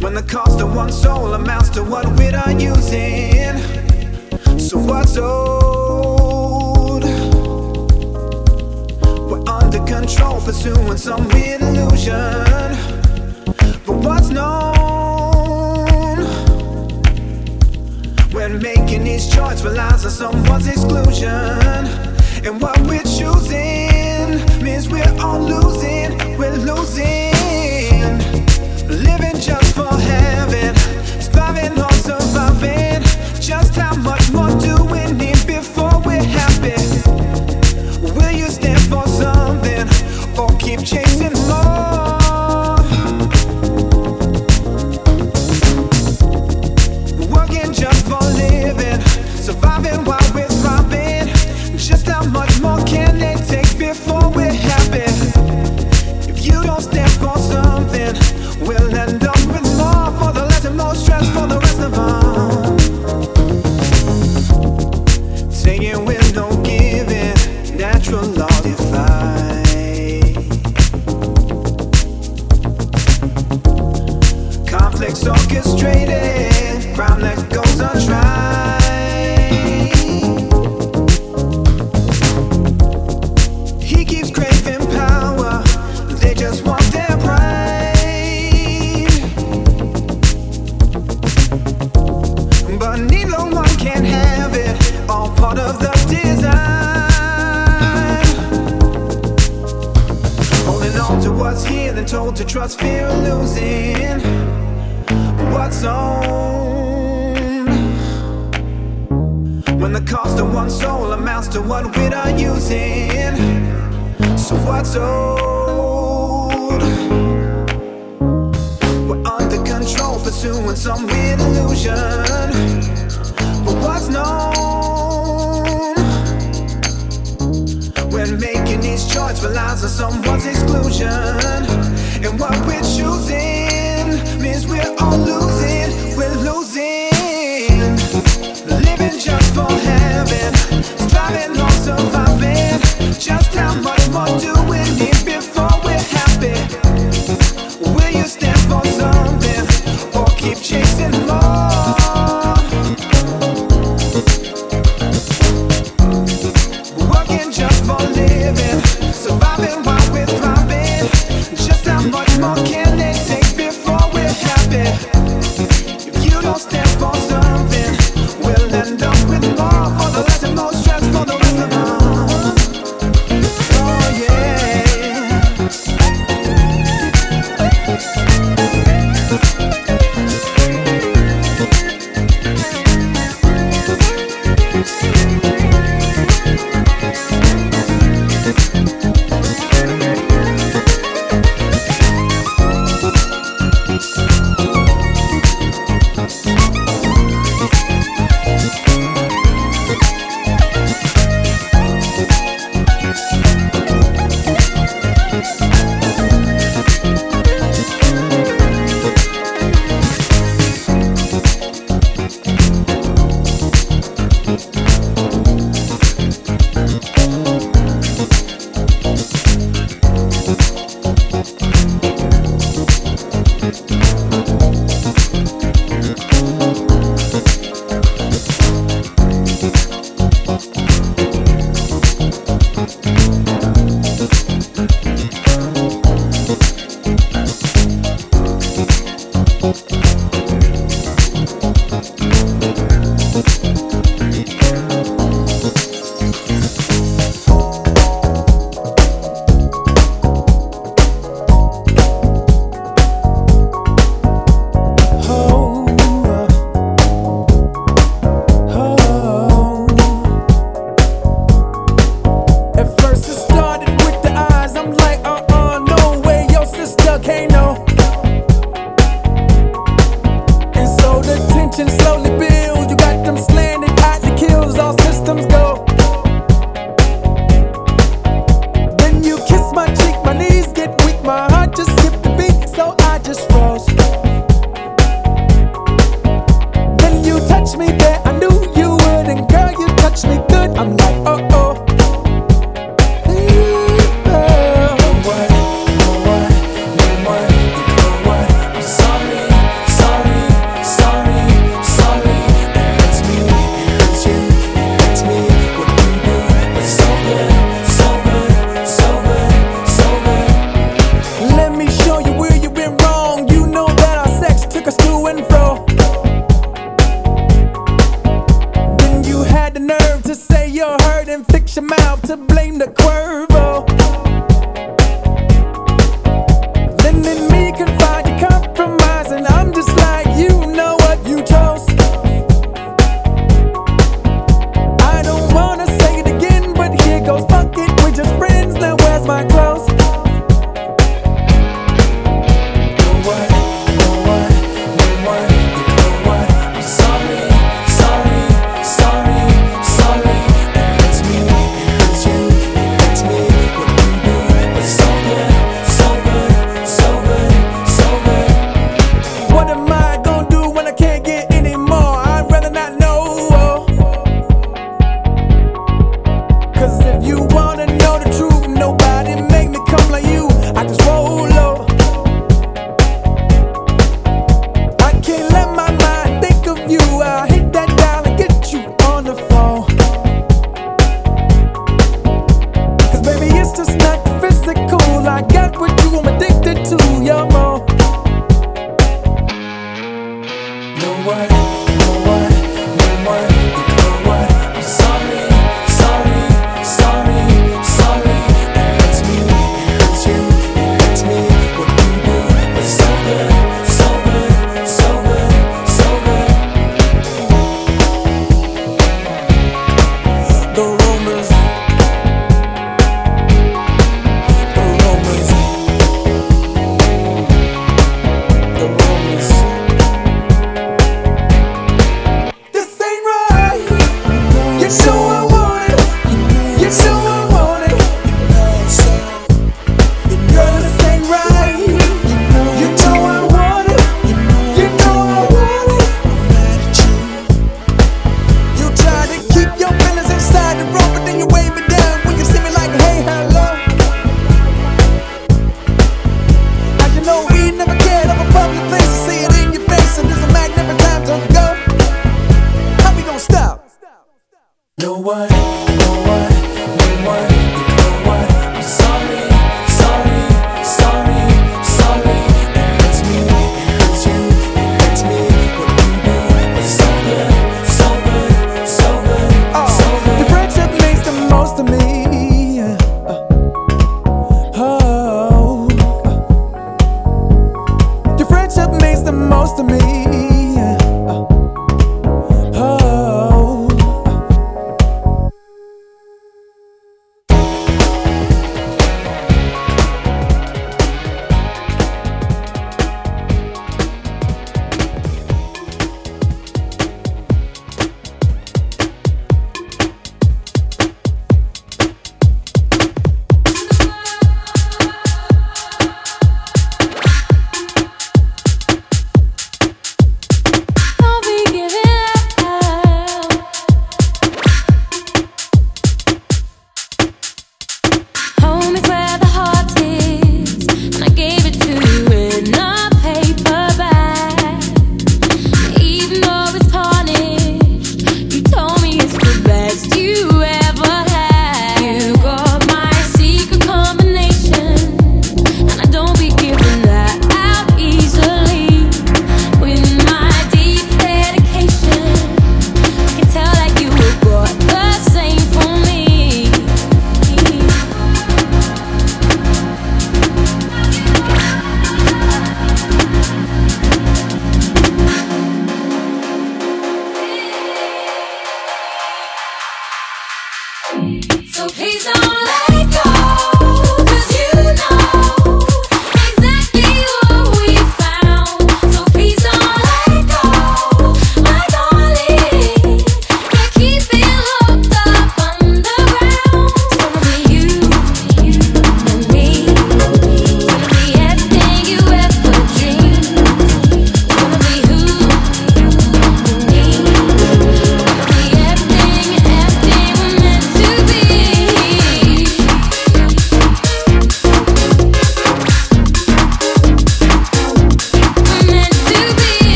When the cost of one soul amounts to what we're using. So what's old? We're under control, pursuing some weird illusion. But what's known? When making these choice relies on someone's exclusion. And what we're choosing is we're all losing, we're losing. more candy.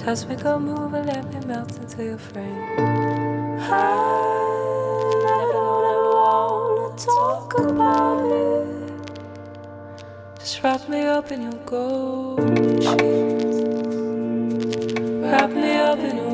Touch me, go move and let me melt into your frame. I never, never wanna talk about it. Just wrap me up in your gold sheets. Wrap me up in your